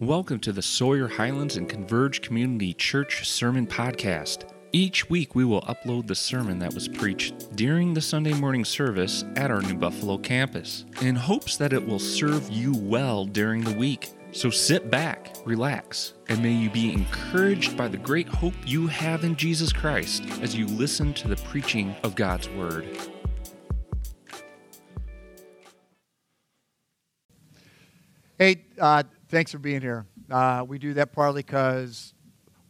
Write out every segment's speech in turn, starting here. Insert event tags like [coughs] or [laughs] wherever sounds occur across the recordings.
Welcome to the Sawyer Highlands and Converge Community Church Sermon Podcast. Each week we will upload the sermon that was preached during the Sunday morning service at our New Buffalo campus in hopes that it will serve you well during the week. So sit back, relax, and may you be encouraged by the great hope you have in Jesus Christ as you listen to the preaching of God's Word. Hey, uh, thanks for being here. Uh, we do that partly because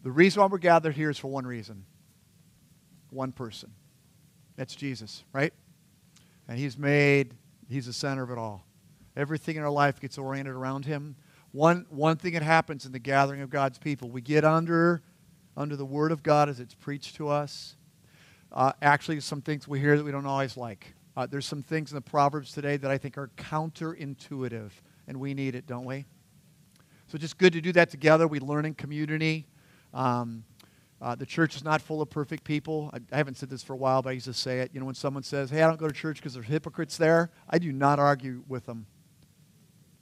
the reason why we're gathered here is for one reason one person. That's Jesus, right? And He's made, He's the center of it all. Everything in our life gets oriented around Him. One, one thing that happens in the gathering of God's people, we get under, under the Word of God as it's preached to us. Uh, actually, some things we hear that we don't always like. Uh, there's some things in the Proverbs today that I think are counterintuitive, and we need it, don't we? So just good to do that together. We learn in community. Um, uh, the church is not full of perfect people. I, I, haven't said this for a while, but I used to say it. You know, when someone says, hey, I don't go to church because there's hypocrites there, I do not argue with them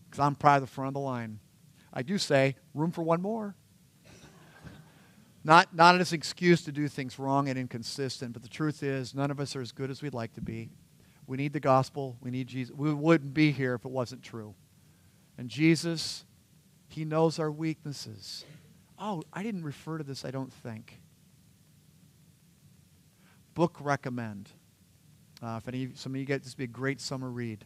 because I'm probably the front of the line. I do say, room for one more. not, not as an excuse to do things wrong and inconsistent, but the truth is, none of us are as good as we'd like to be. We need the gospel. We need Jesus. We wouldn't be here if it wasn't true. And Jesus he knows our weaknesses. Oh, I didn't refer to this, I don't think. Book recommend. Uh, if any, some of you get this, be a great summer read.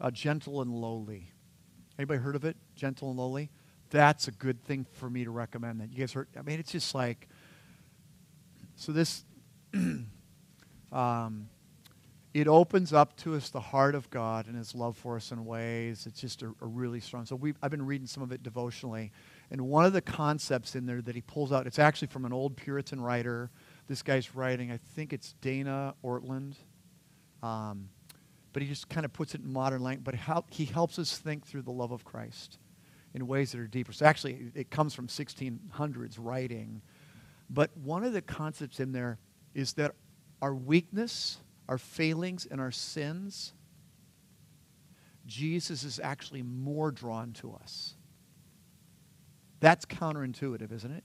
Uh, Gentle and Lowly. Anybody heard of it? Gentle and Lowly. That's a good thing for me to recommend. That you guys heard? I mean, it's just like. So this. [clears throat] um, it opens up to us the heart of God and His love for us in ways. It's just a, a really strong. So I've been reading some of it devotionally, and one of the concepts in there that he pulls out, it's actually from an old Puritan writer. This guy's writing, I think it's Dana Ortlund, um, but he just kind of puts it in modern language. But how, he helps us think through the love of Christ in ways that are deeper. So actually, it comes from 1600s writing, but one of the concepts in there is that our weakness our failings and our sins, Jesus is actually more drawn to us. That's counterintuitive, isn't it?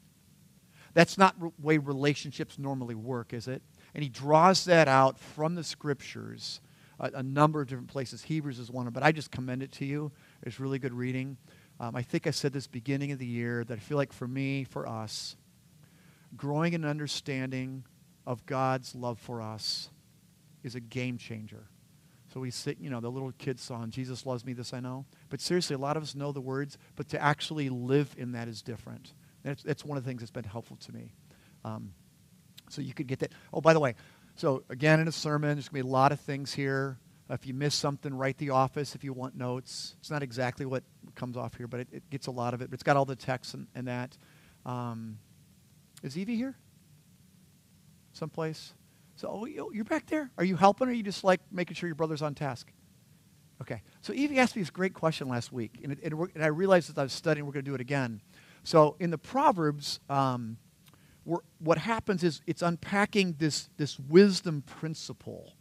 That's not the way relationships normally work, is it? And he draws that out from the scriptures, a, a number of different places. Hebrews is one of them, but I just commend it to you. It's really good reading. Um, I think I said this beginning of the year that I feel like for me, for us, growing an understanding of God's love for us is a game changer. So we sit, you know, the little kid song, Jesus loves me, this I know. But seriously, a lot of us know the words, but to actually live in that is different. That's, that's one of the things that's been helpful to me. Um, so you could get that. Oh, by the way, so again, in a sermon, there's going to be a lot of things here. If you miss something, write the office if you want notes. It's not exactly what comes off here, but it, it gets a lot of it. But it's got all the text and, and that. Um, is Evie here? Someplace? So oh, you're back there? Are you helping or are you just like making sure your brother's on task? Okay. So Evie asked me this great question last week, and, it, and, I realized as I was studying, we're going to do it again. So in the Proverbs, um, what happens is it's unpacking this, this wisdom principle.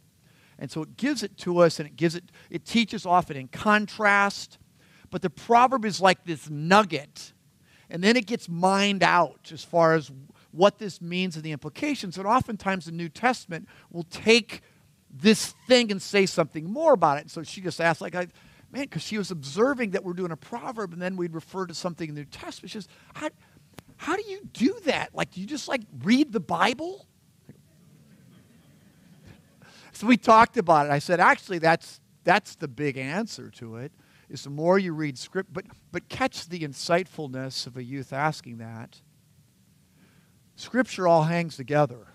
And so it gives it to us, and it gives it, it teaches often in contrast. But the proverb is like this nugget, and then it gets mined out as far as what this means and the implications. And oftentimes the New Testament will take this thing and say something more about it. And so she just asked, like, I, man, because she was observing that we're doing a proverb and then we'd refer to something in the New Testament. She says, how, how do you do that? Like, do you just like read the Bible? so we talked about it. I said, actually, that's, that's the big answer to it is the more you read script, but, but catch the insightfulness of a youth asking that Scripture all hangs together.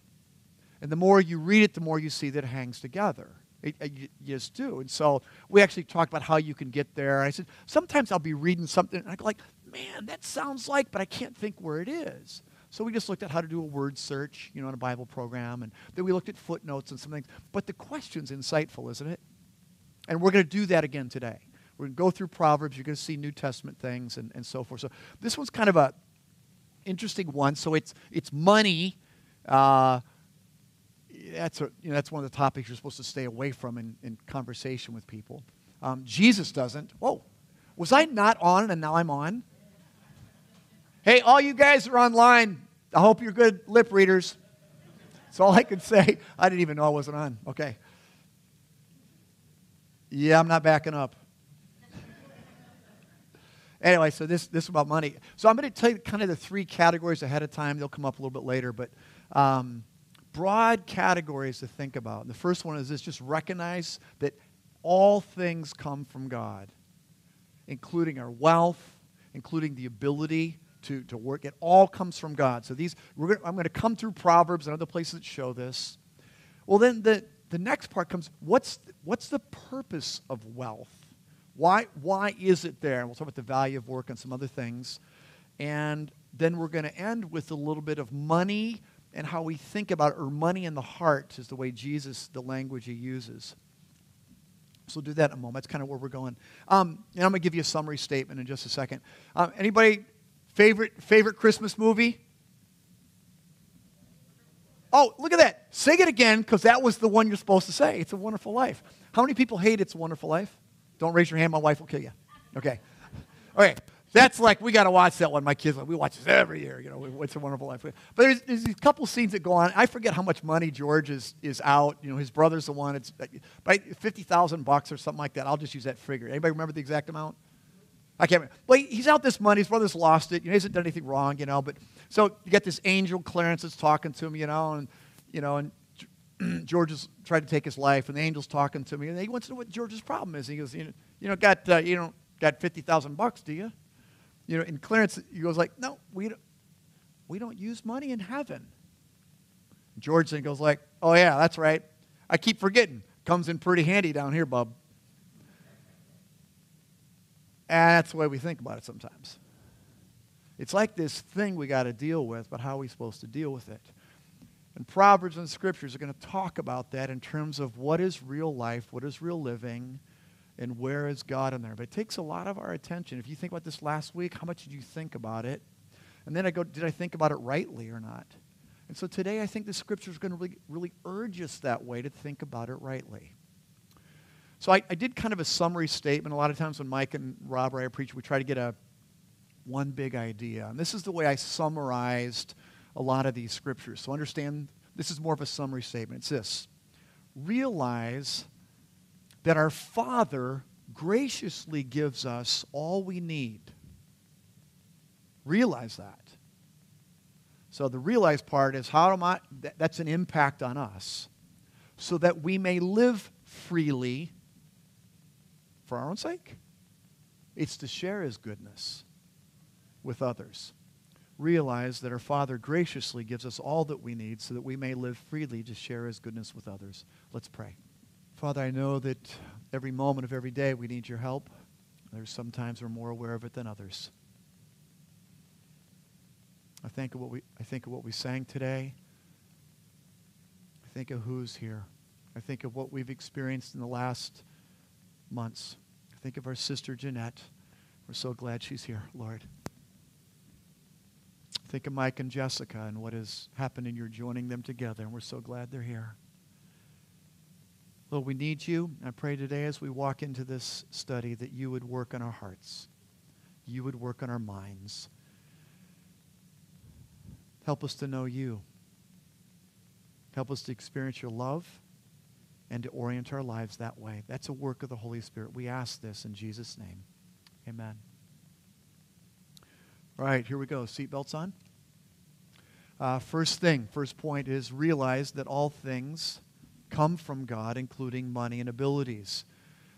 And the more you read it, the more you see that it hangs together. It, it, you just do. And so we actually talked about how you can get there. I said, sometimes I'll be reading something and I go like, man, that sounds like, but I can't think where it is. So we just looked at how to do a word search, you know, in a Bible program. And then we looked at footnotes and some things. But the question's insightful, isn't it? And we're going to do that again today. We're going to go through Proverbs. You're going to see New Testament things and, and so forth. So this one's kind of a interesting one. So it's, it's money. Uh, that's, a, you know, that's one of the topics you're supposed to stay away from in, in conversation with people. Um, Jesus doesn't. Whoa. Was I not on and now I'm on? Hey, all you guys are online. I hope you're good lip readers. That's all I can say. I didn't even know I wasn't on. Okay. Yeah, I'm not backing up. Anyway, so this, this is about money. So I'm going to tell you kind of the three categories ahead of time. They'll come up a little bit later, but um, broad categories to think about. And the first one is this just recognize that all things come from God, including our wealth, including the ability to, to work. It all comes from God. So these, gonna, I'm going to come through Proverbs and other places that show this. Well, then the, the next part comes what's, what's the purpose of wealth? Why, why is it there? And we'll talk about the value of work and some other things. And then we're going to end with a little bit of money and how we think about it, or money in the heart is the way Jesus, the language he uses. So we'll do that in a moment. That's kind of where we're going. Um, and I'm going to give you a summary statement in just a second. Um, anybody favorite favorite Christmas movie? Oh, look at that. Sing it again because that was the one you're supposed to say. It's a Wonderful Life. How many people hate It's a Wonderful Life? Don't raise your hand. My wife will kill you. Okay. All right. That's like, we got to watch that one. My kids, like, we watch this every year, you know, It's a Wonderful Life. But there's, there's these couple scenes that go on. I forget how much money George is, is out. You know, his brother's the one. It's uh, but 50,000 bucks or something like that. I'll just use that figure. Anybody remember the exact amount? I can't remember. Well, he's out this money. His brother's lost it. You know, he hasn't done anything wrong, you know. But so you get this angel Clarence that's talking to him, you know, and, you know, and George has tried to take his life, and the angel's talking to me, and he wants to know what George's problem is. He goes, you know, you know got, uh, you know, got 50,000 bucks, do you? You know, and Clarence, he goes like, no, we don't, we don't use money in heaven. George then goes like, oh yeah, that's right. I keep forgetting. Comes in pretty handy down here, bub. And that's the way we think about it sometimes. It's like this thing we got to deal with, but how are we supposed to deal with it? And Proverbs and Scriptures are going to talk about that in terms of what is real life, what is real living, and where is God in there. But it takes a lot of our attention. If you think about this last week, how much did you think about it? And then I go, did I think about it rightly or not? And so today I think the scripture is going to really, really urge us that way to think about it rightly. So I, I, did kind of a summary statement. A lot of times when Mike and Rob or I preach, we try to get a one big idea. And this is the way I summarized a lot of these scriptures. So understand this is more of a summary statement. It's this realize that our Father graciously gives us all we need. Realize that. So the realize part is how am I, that's an impact on us, so that we may live freely for our own sake. It's to share his goodness with others. Realize that our Father graciously gives us all that we need so that we may live freely to share his goodness with others. Let's pray. Father, I know that every moment of every day we need your help. There's sometimes we're more aware of it than others. I think of what we, I think of what we sang today. I think of who's here. I think of what we've experienced in the last months. I think of our sister Jeanette. We're so glad she's here, Lord. Think of Mike and Jessica and what has happened in your joining them together, and we're so glad they're here. Lord, we need you. I pray today as we walk into this study that you would work on our hearts. You would work on our minds. Help us to know you. Help us to experience your love and to orient our lives that way. That's a work of the Holy Spirit. We ask this in Jesus' name. Amen. All right, here we go. Seatbelts on. Uh, first thing, first point is realize that all things come from God, including money and abilities.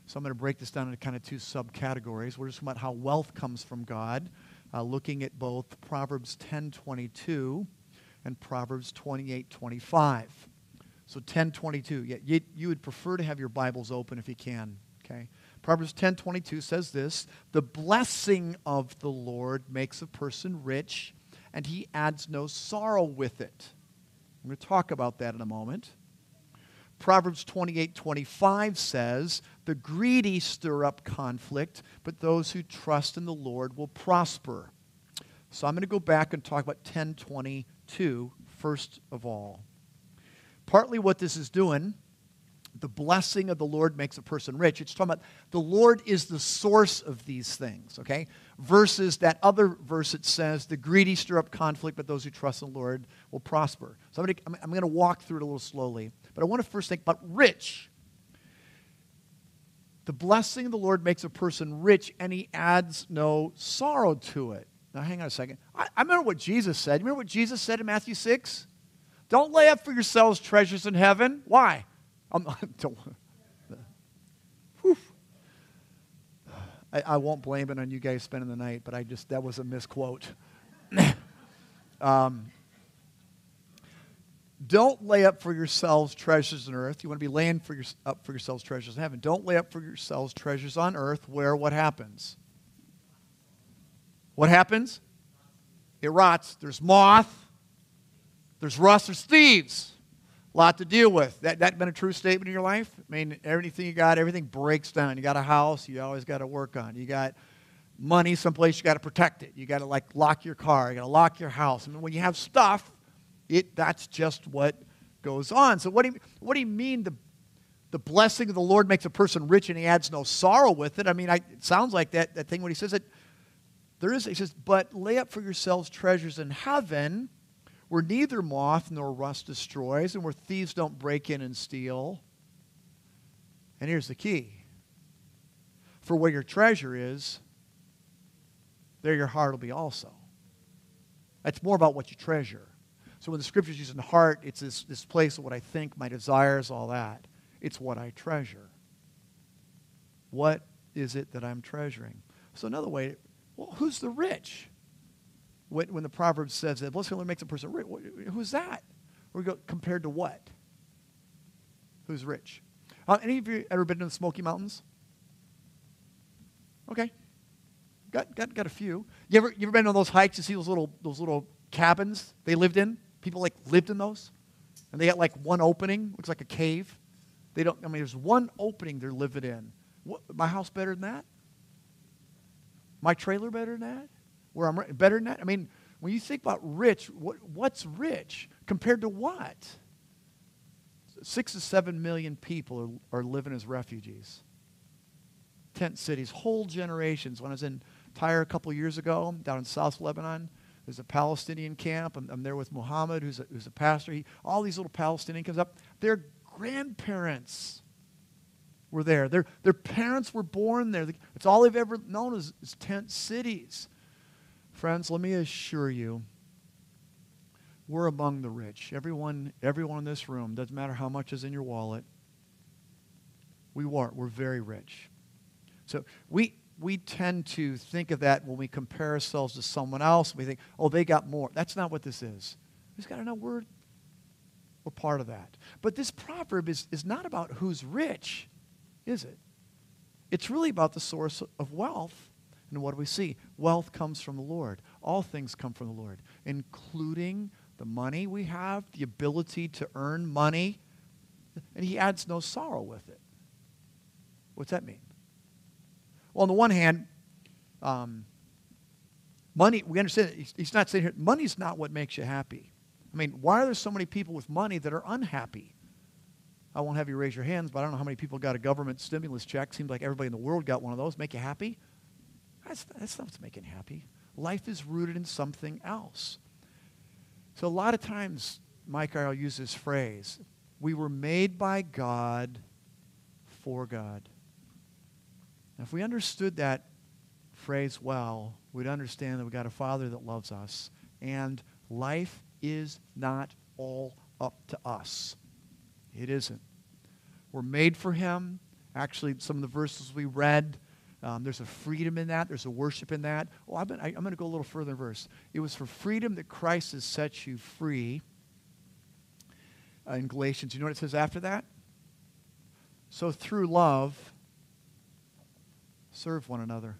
So I'm going to break this down into kind of two subcategories. We're just about how wealth comes from God, uh, looking at both Proverbs 10:22 and Proverbs 28:25. So 10:22. Yeah, you, you would prefer to have your Bibles open if you can. Okay. Proverbs 10:22 says this: "The blessing of the Lord makes a person rich, and he adds no sorrow with it." I'm going to talk about that in a moment. Proverbs 28 25 says, The greedy stir up conflict, but those who trust in the Lord will prosper. So I'm going to go back and talk about 1022 first of all. Partly what this is doing the blessing of the Lord makes a person rich. It's talking about the Lord is the source of these things, okay? Versus that other verse that says, the greedy stir up conflict, but those who trust in the Lord will prosper. So I'm going, to, I'm to walk through it a little slowly. But I want to first think about rich. The blessing of the Lord makes a person rich, and he adds no sorrow to it. Now, hang on a second. I, I remember what Jesus said. You remember what Jesus said in Matthew 6? Don't lay up for yourselves treasures in heaven. Why? Um, [laughs] I, I, won't blame it on you guys spending the night, but I just, that was a misquote. [coughs] um, don't lay up for yourselves treasures on earth. You want to be laying for your, up for yourselves treasures in heaven. Don't lay up for yourselves treasures on earth where what happens? What happens? It rots. There's moth. There's rust. There's thieves. Lot to deal with. That, that been a true statement in your life? I mean, everything you got, everything breaks down. You got a house, you always got to work on. You got money someplace, you got to protect it. You got to like lock your car, you got to lock your house. I mean, when you have stuff, it, that's just what goes on. So, what do you, what do you mean the, the blessing of the Lord makes a person rich and he adds no sorrow with it? I mean, I, it sounds like that, that thing when he says it. There is, he says, but lay up for yourselves treasures in heaven where neither moth nor rust destroys and where thieves don't break in and steal. And here's the key for where your treasure is, there your heart will be also. That's more about what you treasure. So when the scriptures use the heart, it's this, this place of what I think, my desires, all that. It's what I treasure. What is it that I'm treasuring? So another way, well, who's the rich? When, when the proverb says that blessing only makes a person rich, who's that? We go compared to what? Who's rich? Uh, any of you ever been to the Smoky Mountains? Okay, got, got, got a few. You ever, you ever been on those hikes? You see those little, those little cabins they lived in? People like lived in those, and they got like one opening, looks like a cave. They don't. I mean, there's one opening they're living in. What, my house better than that? My trailer better than that? Where I'm better than that? I mean, when you think about rich, what, what's rich compared to what? Six to seven million people are, are living as refugees. Tent cities, whole generations. When I was in Tyre a couple years ago, down in South Lebanon, there's a Palestinian camp. I'm, I'm there with Muhammad, who's a, who's a pastor. He, all these little Palestinian comes up. Their grandparents were there. Their, their parents were born there. It's all they've ever known is, is tent cities. Friends, let me assure you, we're among the rich. Everyone, everyone in this room, doesn't matter how much is in your wallet, we are. We're very rich. So we, we tend to think of that when we compare ourselves to someone else. We think, oh, they got more. That's not what this is. We just got to know we're, we're part of that. But this proverb is, is not about who's rich, is it? It's really about the source of wealth. And what do we see? Wealth comes from the Lord. All things come from the Lord, including the money we have, the ability to earn money. And he adds no sorrow with it. What's that mean? Well, on the one hand, um, money, we understand, he's, he's not saying here, money's not what makes you happy. I mean, why are there so many people with money that are unhappy? I won't have you raise your hands, but I don't know how many people got a government stimulus check. Seems like everybody in the world got one of those. Make you happy? That's, that's not what's making happy. Life is rooted in something else. So a lot of times, Mike I'll use this phrase. We were made by God for God. Now, if we understood that phrase well, we'd understand that we've got a Father that loves us, and life is not all up to us. It isn't. We're made for Him. Actually, some of the verses we read, um, there's a freedom in that. There's a worship in that. Oh, I've been, I, I'm going to go a little further in verse. It was for freedom that Christ has set you free. Uh, in Galatians, you know what it says after that? So through love, serve one another.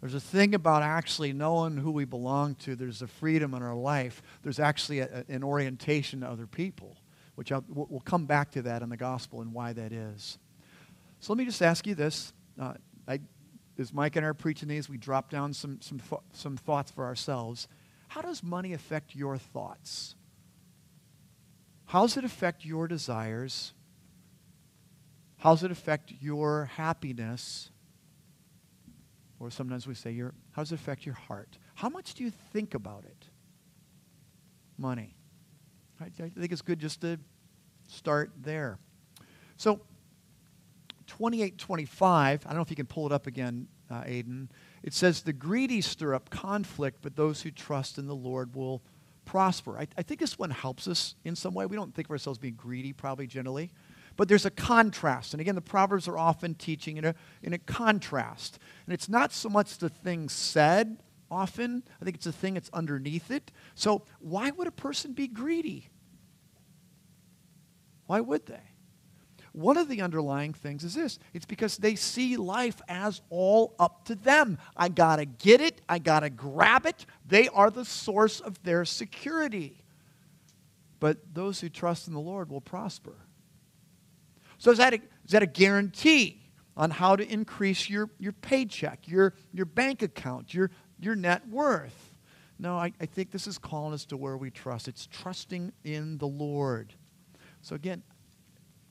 There's a thing about actually knowing who we belong to. There's a freedom in our life. There's actually a, an orientation to other people, which I'll, we'll come back to that in the gospel and why that is. So let me just ask you this. Uh, I, as Mike and I are preaching these, we drop down some, some, th- some thoughts for ourselves. How does money affect your thoughts? How does it affect your desires? How does it affect your happiness? Or sometimes we say, your, how does it affect your heart? How much do you think about it? Money. I, I think it's good just to start there. So, 2825, I don't know if you can pull it up again, uh, Aiden. It says, The greedy stir up conflict, but those who trust in the Lord will prosper. I, I think this one helps us in some way. We don't think of ourselves being greedy, probably generally. But there's a contrast. And again, the Proverbs are often teaching in a, in a contrast. And it's not so much the thing said often, I think it's the thing that's underneath it. So, why would a person be greedy? Why would they? One of the underlying things is this it's because they see life as all up to them. I got to get it, I got to grab it. They are the source of their security. But those who trust in the Lord will prosper. So, is that a, is that a guarantee on how to increase your, your paycheck, your, your bank account, your, your net worth? No, I, I think this is calling us to where we trust. It's trusting in the Lord. So, again,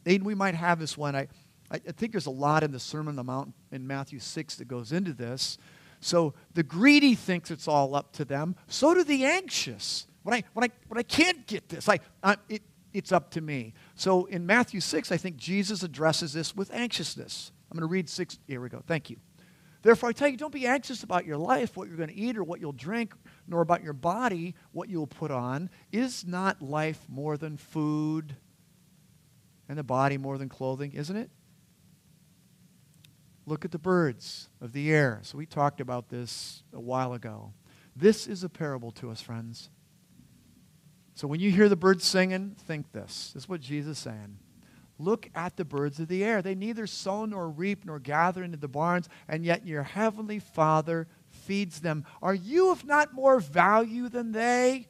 Aiden, we might have this one. I, I think there's a lot in the Sermon on the Mount in Matthew 6 that goes into this. So the greedy thinks it's all up to them. So do the anxious. When I, when I, when I can't get this, I, I, it, it's up to me. So in Matthew 6, I think Jesus addresses this with anxiousness. I'm going to read 6. Here we go. Thank you. Therefore, I tell you, don't be anxious about your life, what you're going to eat or what you'll drink, nor about your body, what you'll put on. Is not life more than food? And the body more than clothing, isn't it? Look at the birds of the air. So we talked about this a while ago. This is a parable to us, friends. So when you hear the birds singing, think this. This is what Jesus is saying. Look at the birds of the air. They neither sow nor reap nor gather into the barns, and yet your heavenly Father feeds them. Are you of not more value than they?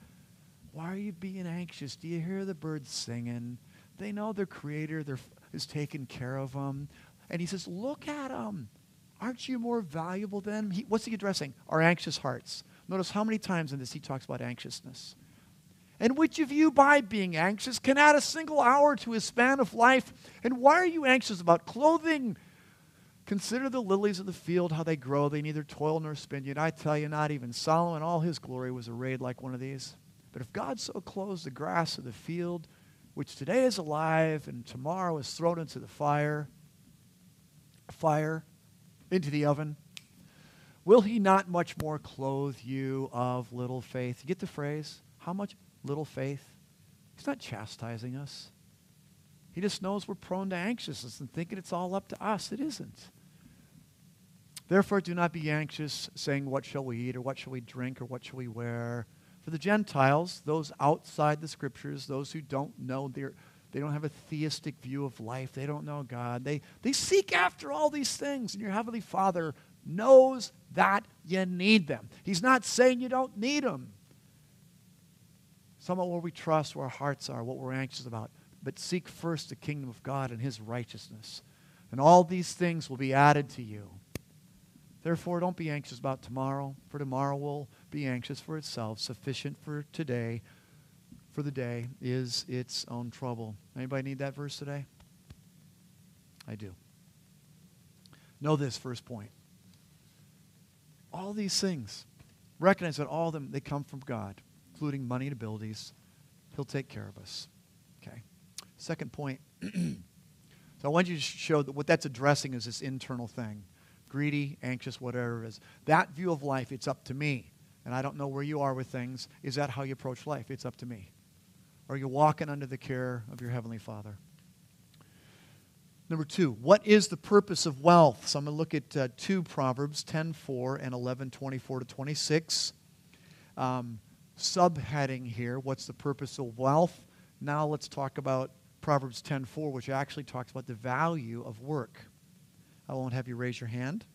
Why are you being anxious? Do you hear the birds singing? They know their Creator their, is taking care of them. And he says, Look at them. Aren't you more valuable than? He, what's he addressing? Our anxious hearts. Notice how many times in this he talks about anxiousness. And which of you, by being anxious, can add a single hour to his span of life? And why are you anxious about clothing? Consider the lilies of the field, how they grow. They neither toil nor spin. Yet I tell you, not even Solomon, all his glory, was arrayed like one of these. But if God so clothes the grass of the field, which today is alive and tomorrow is thrown into the fire, fire, into the oven, will he not much more clothe you of little faith? You get the phrase? How much little faith? He's not chastising us. He just knows we're prone to anxiousness and thinking it's all up to us. It isn't. Therefore, do not be anxious, saying, What shall we eat, or what shall we drink, or what shall we wear? For the Gentiles, those outside the scriptures, those who don't know, they don't have a theistic view of life, they don't know God, they, they seek after all these things, and your Heavenly Father knows that you need them. He's not saying you don't need them. Some of where we trust, where our hearts are, what we're anxious about. But seek first the kingdom of God and His righteousness. And all these things will be added to you. Therefore, don't be anxious about tomorrow, for tomorrow will be anxious for itself. Sufficient for today, for the day, is its own trouble. Anybody need that verse today? I do. Know this first point. All these things, recognize that all of them, they come from God, including money and abilities. He'll take care of us. Okay. Second point. [clears throat] so I want you to show that what that's addressing is this internal thing greedy, anxious, whatever it is. That view of life, it's up to me. And I don't know where you are with things. Is that how you approach life? It's up to me. Or are you walking under the care of your Heavenly Father? Number two, what is the purpose of wealth? So I'm going to look at uh, two Proverbs, 10 4 and 11 24 to 26. Um, subheading here, what's the purpose of wealth? Now let's talk about Proverbs 10 4, which actually talks about the value of work. I won't have you raise your hand.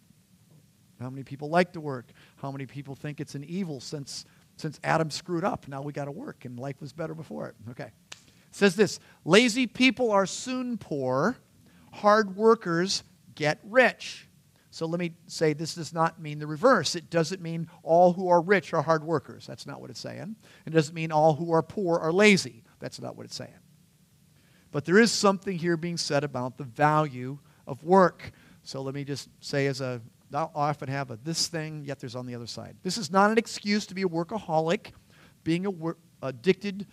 How many people like to work? How many people think it's an evil since, since Adam screwed up? Now we got to work and life was better before it. Okay. It says this Lazy people are soon poor, hard workers get rich. So let me say this does not mean the reverse. It doesn't mean all who are rich are hard workers. That's not what it's saying. It doesn't mean all who are poor are lazy. That's not what it's saying. But there is something here being said about the value of work. So let me just say, as a, I often have a this thing, yet there's on the other side. This is not an excuse to be a workaholic, being a wor- addicted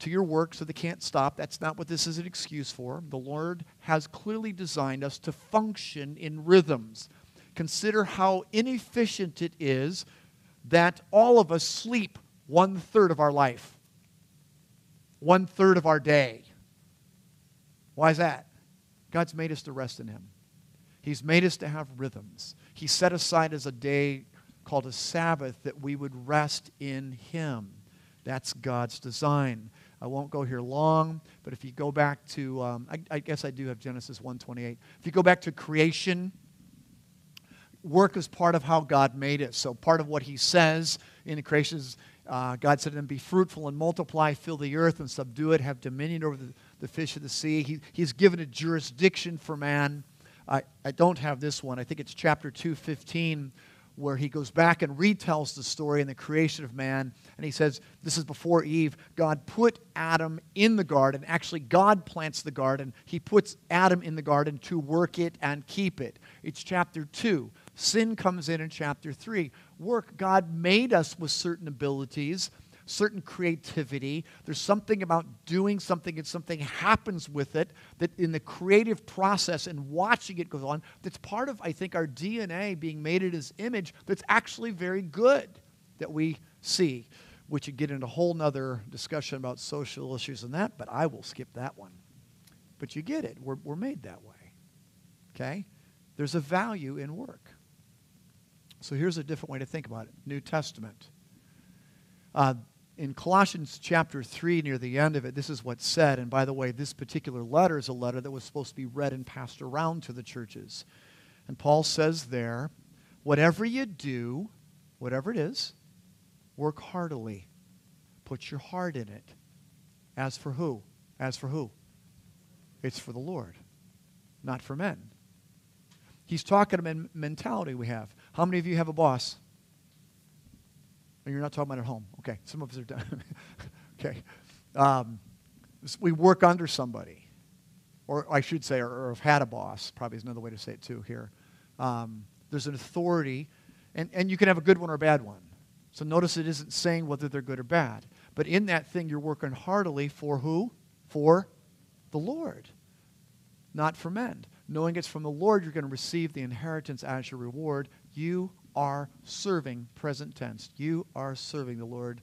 to your work so they can't stop. That's not what this is an excuse for. The Lord has clearly designed us to function in rhythms. Consider how inefficient it is that all of us sleep one third of our life, one third of our day. Why is that? God's made us to rest in Him. He's made us to have rhythms. He set aside as a day called a Sabbath that we would rest in Him. That's God's design. I won't go here long, but if you go back to, um, I, I, guess I do have Genesis 1:28. If you go back to creation, work is part of how God made it. So part of what He says in the creation is, uh, God said to them, "Be fruitful and multiply, fill the earth and subdue it, have dominion over the, the fish of the sea." He, he's given a jurisdiction for man. I, I don't have this one. I think it's chapter 2:15 where he goes back and retells the story in the creation of man. And he says, This is before Eve. God put Adam in the garden. Actually, God plants the garden. He puts Adam in the garden to work it and keep it. It's chapter 2. Sin comes in in chapter 3. Work. God made us with certain abilities certain creativity. There's something about doing something and something happens with it that in the creative process and watching it go on, that's part of, I think, our DNA being made in his image that's actually very good that we see, which would get into a whole nother discussion about social issues and that, but I will skip that one. But you get it. We're, we're made that way. Okay? There's a value in work. So here's a different way to think about it New Testament. Uh, in Colossians chapter 3, near the end of it, this is what's said. And by the way, this particular letter is a letter that was supposed to be read and passed around to the churches. And Paul says there, whatever you do, whatever it is, work heartily. Put your heart in it. As for who? As for who? It's for the Lord, not for men. He's talking about mentality we have. How many of you have a boss? You're not talking about at home. Okay, some of us are done. [laughs] okay. Um, we work under somebody, or I should say, or, or, have had a boss, probably is another way to say it too here. Um, there's an authority, and, and you can have a good one or a bad one. So notice it isn't saying whether they're good or bad. But in that thing, you're working heartily for who? For the Lord, not for men. Knowing it's from the Lord, you're going to receive the inheritance as your reward. You are serving, present tense. You are serving the Lord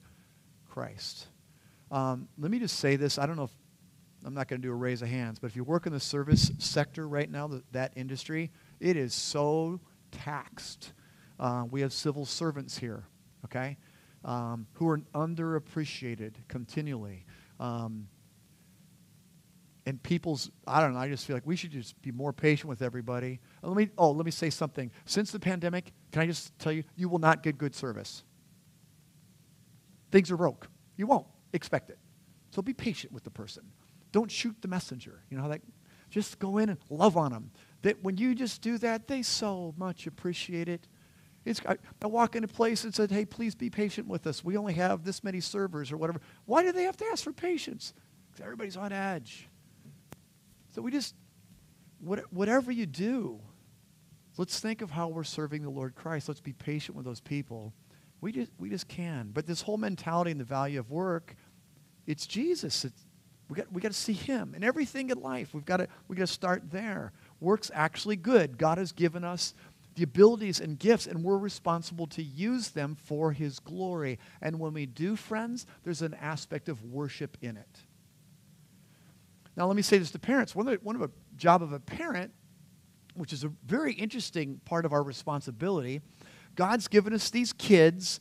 Christ. Um, let me just say this. I don't know if I'm not going to do a raise of hands, but if you work in the service sector right now, that, that industry, it is so taxed. Uh, we have civil servants here, okay, um, who are underappreciated continually. Um, and people's i don't know i just feel like we should just be more patient with everybody. Let me oh let me say something. Since the pandemic can i just tell you you will not get good service. Things are broke. You won't expect it. So be patient with the person. Don't shoot the messenger. You know how that just go in and love on them that when you just do that they so much appreciate it. It's, I, I walk into a place and said, hey, please be patient with us. We only have this many servers or whatever. Why do they have to ask for patience? Because everybody's on edge. So we just, whatever you do, let's think of how we're serving the Lord Christ. Let's be patient with those people. We just, we just can. But this whole mentality and the value of work, it's Jesus. It's, we got, we got to see him in everything in life. We've got to, we got to start there. Work's actually good. God has given us the abilities and gifts, and we're responsible to use them for his glory. And when we do, friends, there's an aspect of worship in it. Now, let me say this to parents. One of, the, one of a job of a parent, which is a very interesting part of our responsibility, God's given us these kids.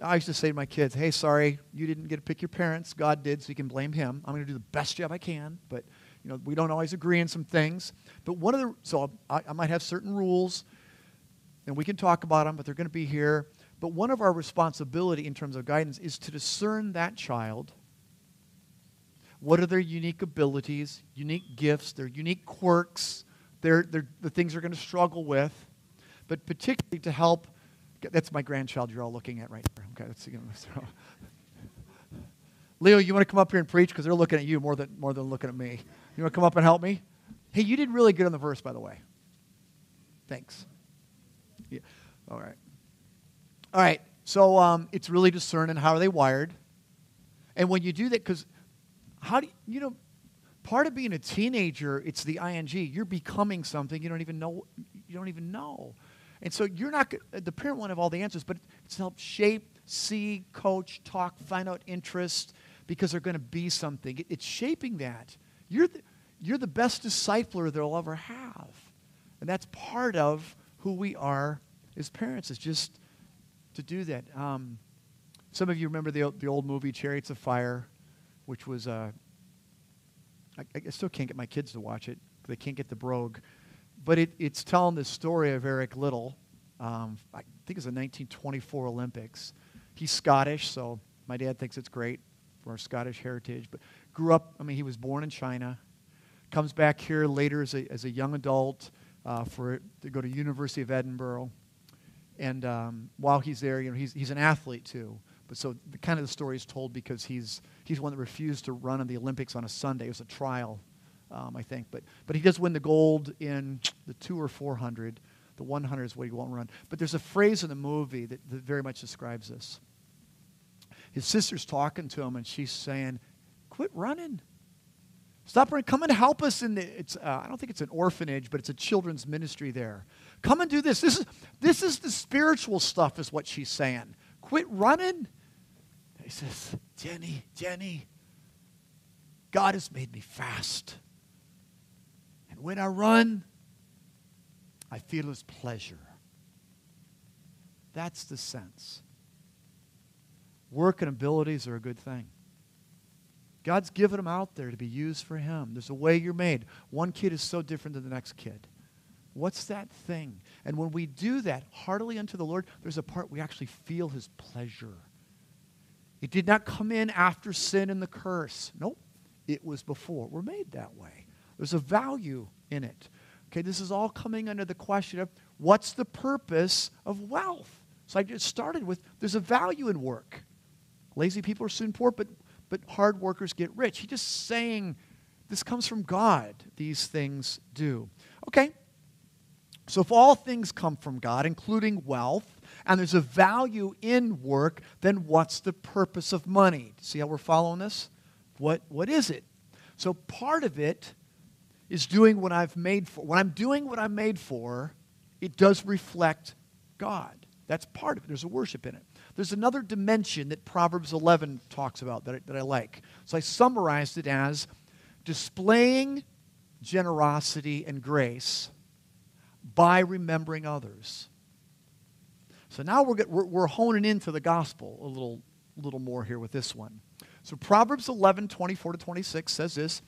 I used to say to my kids, hey, sorry, you didn't get to pick your parents. God did, so you can blame him. I'm going to do the best job I can, but you know, we don't always agree on some things. But one of the, so I, I might have certain rules, and we can talk about them, but they're going to be here. But one of our responsibility in terms of guidance is to discern that child what are their unique abilities, unique gifts, their unique quirks, their, their, the things they're going to struggle with, but particularly to help. That's my grandchild you're all looking at right there. Okay, let's see. Leo, you want to come up here and preach? Because they're looking at you more than, more than looking at me. You want to come up and help me? Hey, you did really good on the verse, by the way. Thanks. Yeah. All right. All right. So um, it's really discerning how are they wired. And when you do that, because how do you, you know, part of being a teenager, it's the ing. You're becoming something you don't even know. You don't even know. And so you're not, the parent won't have all the answers, but it's help shape, see, coach, talk, find out interest, because they're going to be something. It's shaping that. You're the, you're the best discipler they'll ever have. And that's part of who we are as parents, is just to do that. Um, some of you remember the, the old movie Chariots of Fire, which was, uh, I, I still can't get my kids to watch it. They can't get the brogue. But it, it's telling the story of Eric Liddell. Um, I think it's the 1924 Olympics. He's Scottish, so my dad thinks it's great for our Scottish heritage. But grew up, I mean, he was born in China. Comes back here later as a, as a young adult uh, for to go to University of Edinburgh. And um, while he's there, you know, he's, he's an athlete too. But so the kind of the story is told because he's, he's one that refused to run in the Olympics on a Sunday. It was a trial, um, I think. But, but he does win the gold in the two or 400. The 100 is what he won't run. But there's a phrase in the movie that, that very much describes this. His sister's talking to him, and she's saying, Quit running. Stop running. Come and help us in the, it's, uh, I don't think it's an orphanage, but it's a children's ministry there. Come and do this. This is, this is the spiritual stuff, is what she's saying. Quit running. He says, Jenny, Jenny, God has made me fast. And when I run, I feel his pleasure. That's the sense. Work and abilities are a good thing. God's given them out there to be used for him. There's a way you're made. One kid is so different than the next kid. What's that thing? And when we do that heartily unto the Lord, there's a part we actually feel his pleasure. It did not come in after sin and the curse. Nope. It was before. We're made that way. There's a value in it. Okay, this is all coming under the question of what's the purpose of wealth? So I just started with there's a value in work. Lazy people are soon poor, but, but hard workers get rich. He's just saying this comes from God. These things do. Okay, so if all things come from God, including wealth, and there's a value in work, then what's the purpose of money? See how we're following this? What, what is it? So part of it is doing what I've made for. When I'm doing what I'm made for, it does reflect God. That's part of it. There's a worship in it. There's another dimension that Proverbs 11 talks about that I, that I like. So I summarized it as displaying generosity and grace by remembering others. So now we're, we're, we're honing into the gospel a little, little more here with this one. So Proverbs 11, 24 to 26 says this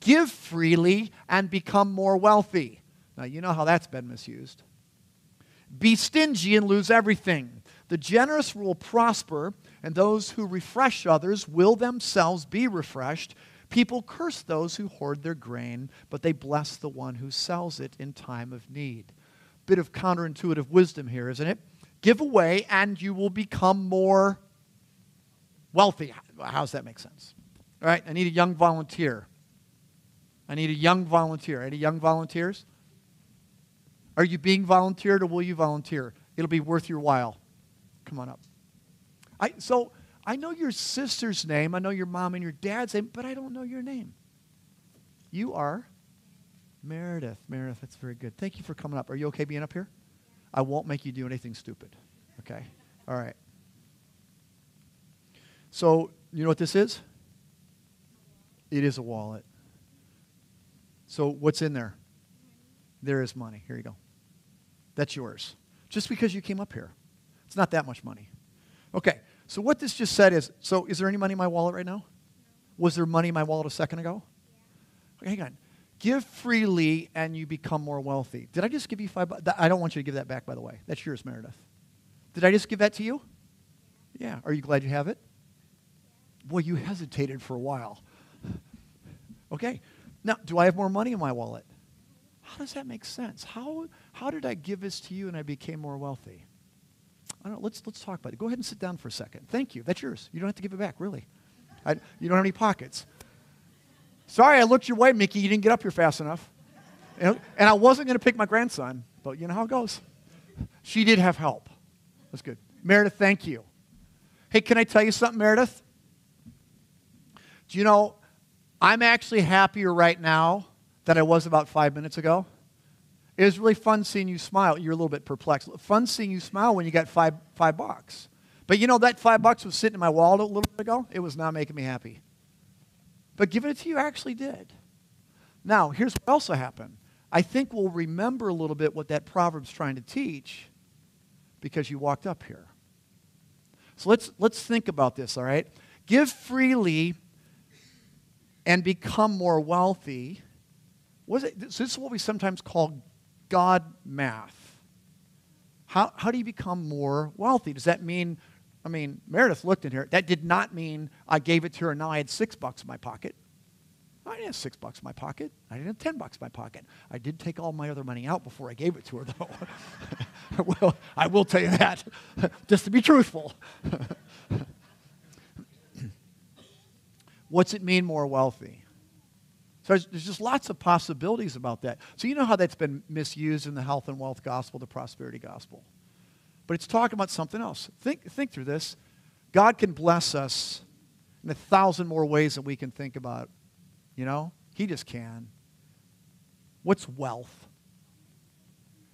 Give freely and become more wealthy. Now, you know how that's been misused. Be stingy and lose everything. The generous will prosper, and those who refresh others will themselves be refreshed. People curse those who hoard their grain, but they bless the one who sells it in time of need. Bit of counterintuitive wisdom here, isn't it? Give away and you will become more wealthy. How does that make sense? All right, I need a young volunteer. I need a young volunteer. Any young volunteers? Are you being volunteered or will you volunteer? It'll be worth your while. Come on up. I, so I know your sister's name, I know your mom and your dad's name, but I don't know your name. You are Meredith. Meredith, that's very good. Thank you for coming up. Are you okay being up here? I won't make you do anything stupid. Okay? All right. So, you know what this is? It is a wallet. So, what's in there? There is money. Here you go. That's yours. Just because you came up here. It's not that much money. Okay. So what this just said is, so is there any money in my wallet right now? Was there money in my wallet a second ago? Okay, hang on. Give freely and you become more wealthy. Did I just give you five bucks? I don't want you to give that back, by the way. That's yours, Meredith. Did I just give that to you? Yeah. Are you glad you have it? Boy, you hesitated for a while. Okay. Now, do I have more money in my wallet? How does that make sense? How, how did I give this to you and I became more wealthy? I don't know. Let's, let's talk about it. Go ahead and sit down for a second. Thank you. That's yours. You don't have to give it back, really. I, you don't have any pockets. Sorry, I looked your way, Mickey. You didn't get up here fast enough. And, and I wasn't going to pick my grandson, but you know how it goes. She did have help. That's good. Meredith, thank you. Hey, can I tell you something, Meredith? Do you know, I'm actually happier right now than I was about five minutes ago. It was really fun seeing you smile. You're a little bit perplexed. Fun seeing you smile when you got five, five bucks. But you know, that five bucks was sitting in my wallet a little bit ago. It was not making me happy. But giving it to you actually did. Now, here's what also happened. I think we'll remember a little bit what that proverb's trying to teach because you walked up here. So let's, let's think about this, all right? Give freely and become more wealthy. Was it, this is what we sometimes call God math. How, how do you become more wealthy? Does that mean, I mean, Meredith looked in here. That did not mean I gave it to her and now I had six bucks in my pocket. I didn't have six bucks in my pocket. I didn't have ten bucks in my pocket. I did take all my other money out before I gave it to her, though. [laughs] well, I will tell you that, [laughs] just to be truthful. [laughs] What's it mean more wealthy? So there's, there's, just lots of possibilities about that. So you know how that's been misused in the health and wealth gospel, the prosperity gospel. But it's talking about something else. Think, think through this. God can bless us in a thousand more ways than we can think about. You know? He just can. What's wealth?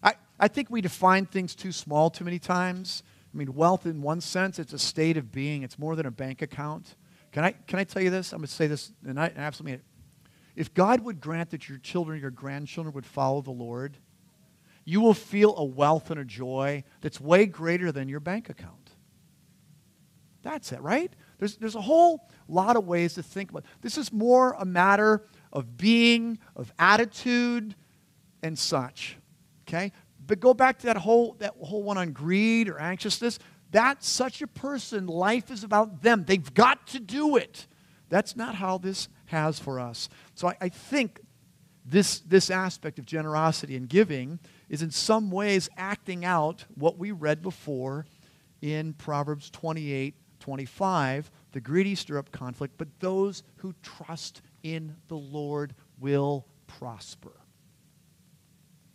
I, I think we define things too small too many times. I mean, wealth in one sense, it's a state of being. It's more than a bank account. Can I, can I tell you this? I'm going to say this, and I absolutely mean it. If God would grant that your children, your grandchildren would follow the Lord, you will feel a wealth and a joy that's way greater than your bank account. That's it, right? There's, there's a whole lot of ways to think about. This is more a matter of being, of attitude, and such. Okay? But go back to that whole, that whole one on greed or anxiousness. That's such a person. Life is about them. They've got to do it. That's not how this has for us. So I, I think this, this aspect of generosity and giving is in some ways acting out what we read before in Proverbs 28 25. The greedy stir up conflict, but those who trust in the Lord will prosper.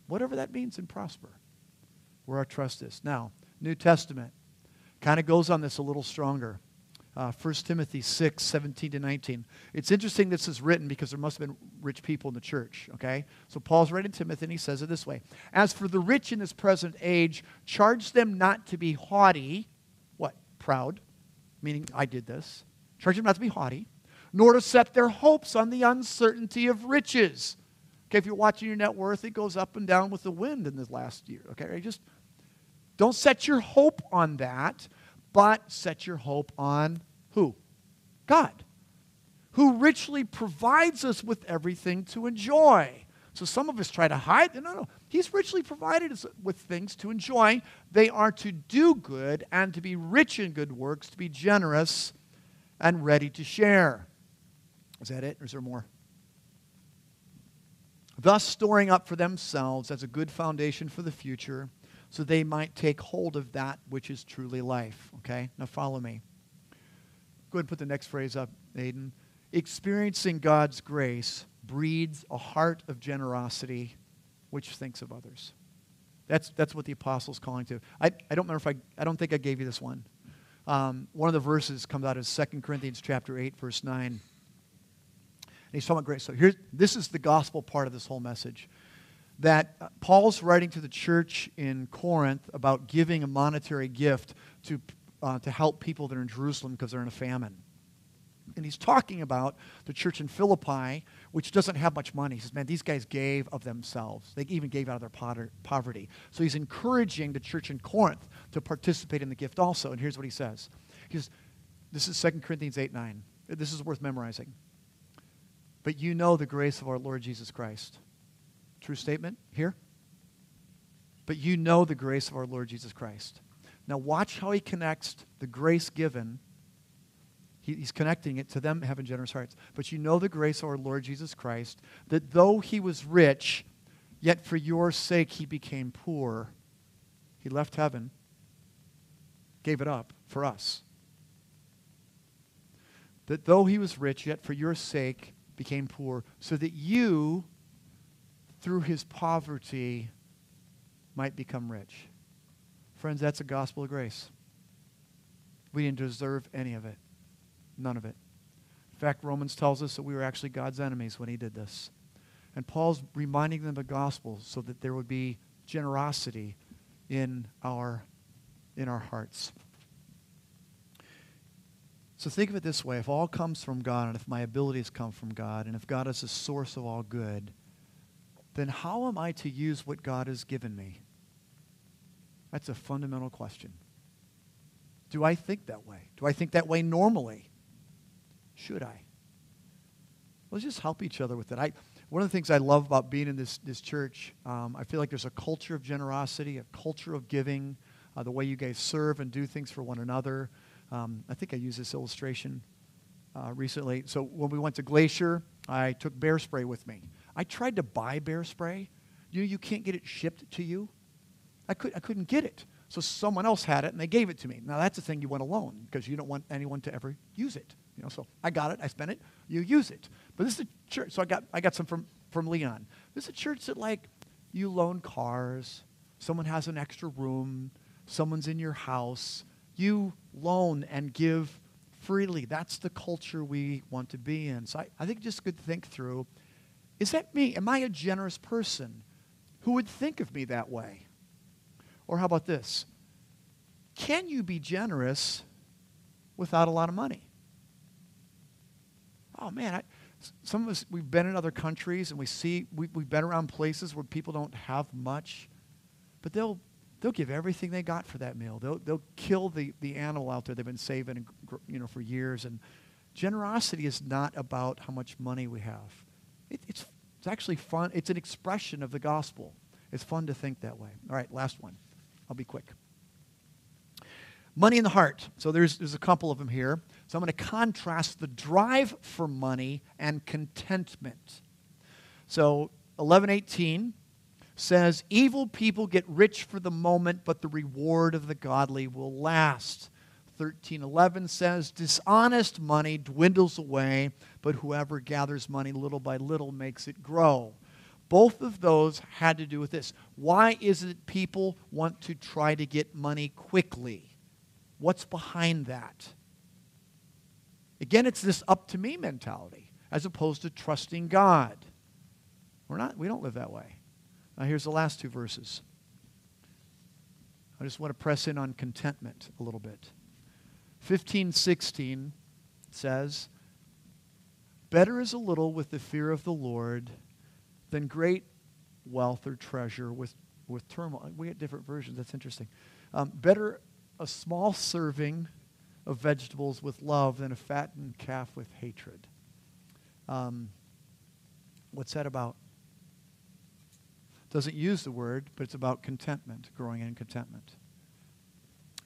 Whatever that means in prosper, where our trust is. Now, New Testament kind of goes on this a little stronger uh, 1 Timothy 6, 17 to 19. It's interesting this is written because there must have been rich people in the church, okay? So Paul's writing to Timothy and he says it this way As for the rich in this present age, charge them not to be haughty, what? Proud, meaning I did this. Charge them not to be haughty, nor to set their hopes on the uncertainty of riches. Okay, if you're watching your net worth, it goes up and down with the wind in this last year, okay? Just don't set your hope on that but set your hope on who? God, who richly provides us with everything to enjoy. So some of us try to hide. No, no. He's richly provided us with things to enjoy. They are to do good and to be rich in good works, to be generous and ready to share. Is that it, or is there more? Thus, storing up for themselves as a good foundation for the future so they might take hold of that which is truly life. Okay? Now follow me. Go ahead and put the next phrase up, Aiden. Experiencing God's grace breeds a heart of generosity which thinks of others. That's, that's what the apostle's calling to. I, I don't remember if I, I don't think I gave you this one. Um, one of the verses comes out of 2 Corinthians chapter 8, verse 9. And he's talking about grace. So here, this is the gospel part of this whole message that Paul's writing to the church in Corinth about giving a monetary gift to, uh, to help people that are in Jerusalem because they're in a famine. And he's talking about the church in Philippi, which doesn't have much money. He says, man, these guys gave of themselves. They even gave out of their poverty. So he's encouraging the church in Corinth to participate in the gift also. And here's what he says. He says, this is 2 Corinthians 8, 9. This is worth memorizing. But you know the grace of our Lord Jesus Christ True statement here? But you know the grace of our Lord Jesus Christ. Now, watch how he connects the grace given. He, he's connecting it to them having generous hearts. But you know the grace of our Lord Jesus Christ, that though he was rich, yet for your sake he became poor. He left heaven, gave it up for us that though he was rich, yet for your sake became poor, so that you, through his poverty, might become rich. Friends, that's a gospel of grace. We didn't deserve any of it. None of it. In fact, Romans tells us that we were actually God's enemies when he did this. And Paul's reminding them of the gospel so that there would be generosity in our, in our hearts. So think of it this way if all comes from God, and if my abilities come from God, and if God is the source of all good, then how am I to use what God has given me? That's a fundamental question. Do I think that way? Do I think that way normally? Should I? Let's just help each other with it. I, one of the things I love about being in this, this church, um, I feel like there's a culture of generosity, a culture of giving, uh, the way you guys serve and do things for one another. Um, I think I used this illustration uh, recently. So when we went to Glacier, I took bear spray with me. I tried to buy bear spray. You you can't get it shipped to you. I, could, I couldn't get it. So someone else had it and they gave it to me. Now that's the thing you want alone because you don't want anyone to ever use it. You know, so I got it, I spent it, you use it. But this is a church. So I got I got some from, from Leon. This is a church that like you loan cars, someone has an extra room, someone's in your house, you loan and give freely. That's the culture we want to be in. So I, I think just good to think through is that me? Am I a generous person? Who would think of me that way? Or how about this? Can you be generous without a lot of money? Oh man, I, some of us we've been in other countries and we see we, we've been around places where people don't have much, but they'll they'll give everything they got for that meal. They'll they'll kill the, the animal out there they've been saving you know for years. And generosity is not about how much money we have. It, it's it's actually fun. It's an expression of the gospel. It's fun to think that way. All right, last one. I'll be quick. Money in the heart. So there's, there's a couple of them here. So I'm going to contrast the drive for money and contentment. So 1118 says, Evil people get rich for the moment, but the reward of the godly will last. 1311 says, Dishonest money dwindles away, but whoever gathers money little by little makes it grow. Both of those had to do with this. Why is it people want to try to get money quickly? What's behind that? Again, it's this up to me mentality as opposed to trusting God. We're not, we don't live that way. Now, here's the last two verses. I just want to press in on contentment a little bit. 1516 says, Better is a little with the fear of the Lord than great wealth or treasure with, with turmoil. We get different versions. That's interesting. Um, better a small serving of vegetables with love than a fattened calf with hatred. Um, what's that about? Doesn't use the word, but it's about contentment, growing in contentment.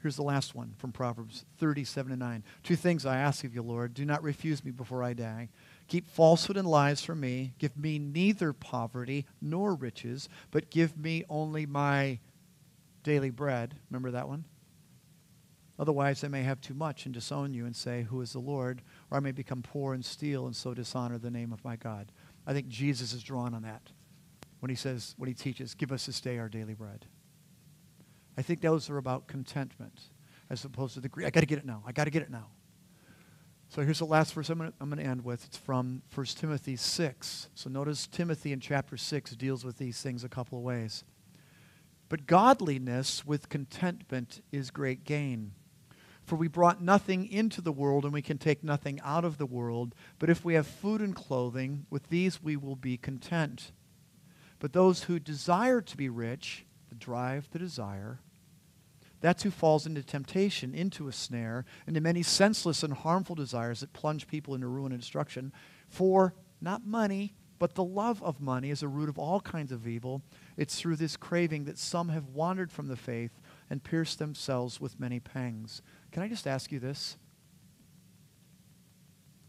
Here's the last one from Proverbs 37 and 9. Two things I ask of you, Lord. Do not refuse me before I die. Keep falsehood and lies from me. Give me neither poverty nor riches, but give me only my daily bread. Remember that one? Otherwise, I may have too much and disown you and say, Who is the Lord? Or I may become poor and steal and so dishonor the name of my God. I think Jesus is drawn on that when he says, when he teaches, Give us this day our daily bread. I think those are about contentment as opposed to the greed. I got to get it now. I got to get it now. So here's the last verse I'm going, to, end with. It's from 1 Timothy 6. So notice Timothy in chapter 6 deals with these things a couple of ways. But godliness with contentment is great gain. For we brought nothing into the world, and we can take nothing out of the world. But if we have food and clothing, with these we will be content. But those who desire to be rich, the drive, the desire, that's who falls into temptation, into a snare, into many senseless and harmful desires that plunge people into ruin and destruction. For not money, but the love of money is a root of all kinds of evil. It's through this craving that some have wandered from the faith and pierced themselves with many pangs. Can I just ask you this?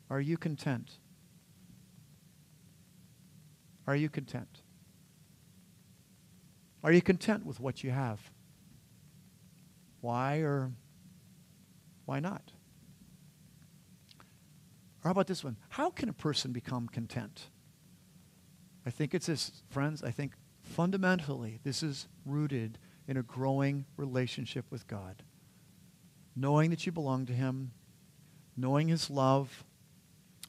Are you content? Are you content? Are you content with what you have? Why or why not? Or how about this one? How can a person become content? I think it's this, friends. I think fundamentally this is rooted in a growing relationship with God. Knowing that you belong to Him, knowing His love,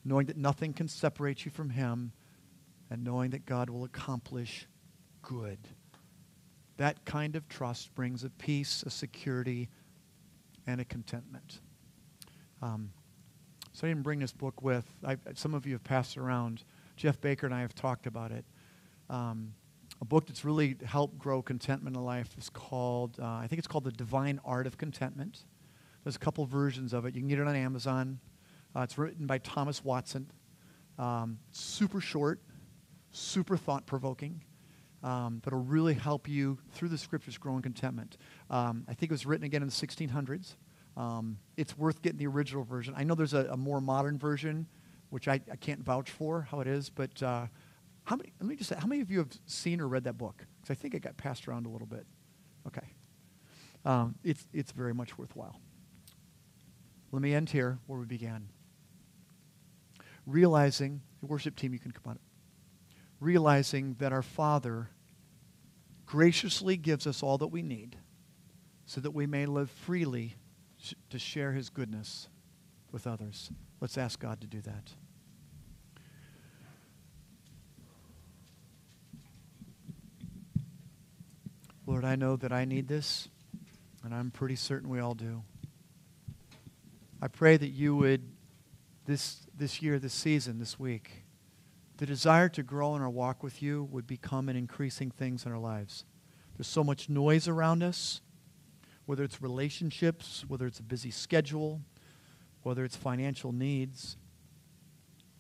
knowing that nothing can separate you from Him, and knowing that God will accomplish good. That kind of trust brings a peace, a security, and a contentment. Um, so I didn't bring this book with. I, some of you have passed around. Jeff Baker and I have talked about it. Um, a book that's really helped grow contentment in life is called, uh, I think it's called The Divine Art of Contentment. There's a couple versions of it. You can get it on Amazon. Uh, it's written by Thomas Watson. Um, super short, super thought provoking, um, it'll really help you through the scriptures grow in contentment. Um, I think it was written again in the 1600s. Um, it's worth getting the original version. I know there's a, a more modern version, which I, I, can't vouch for how it is, but uh, how many, let me just say, how many of you have seen or read that book? Because I think it got passed around a little bit. Okay. Um, it's, it's very much worthwhile. Let me end here where we began. Realizing, the worship team, you can come on. Realizing that our Father graciously gives us all that we need so that we may live freely to share his goodness with others. Let's ask God to do that. Lord, I know that I need this, and I'm pretty certain we all do. I pray that you would, this, this year, this season, this week, the desire to grow in our walk with you would become an increasing things in our lives. There's so much noise around us whether it's relationships, whether it's a busy schedule, whether it's financial needs.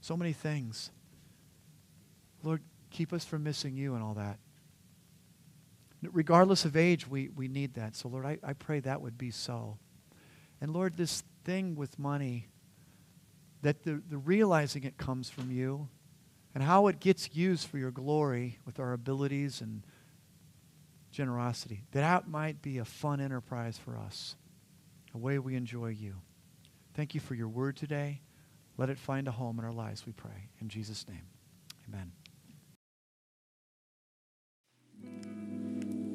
So many things. Lord, keep us from missing you and all that. Regardless of age, we, we need that. So, Lord, I, I pray that would be so. And, Lord, this thing with money, that the, the realizing it comes from you and how it gets used for your glory with our abilities and generosity, that might be a fun enterprise for us, a way we enjoy you. Thank you for your word today. Let it find a home in our lives, we pray. In Jesus' name, amen.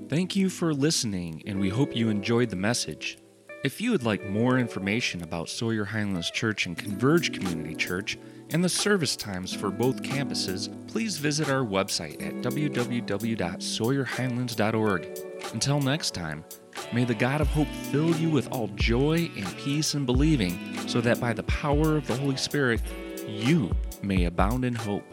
Thank you for listening, and we hope you enjoyed the message. If you would like more information about Sawyer Highlands Church and Converge Community Church, and the service times for both campuses, please visit our website at www.sawyerhighlands.org. Until next time, may the God of hope fill you with all joy and peace in believing, so that by the power of the Holy Spirit, you may abound in hope.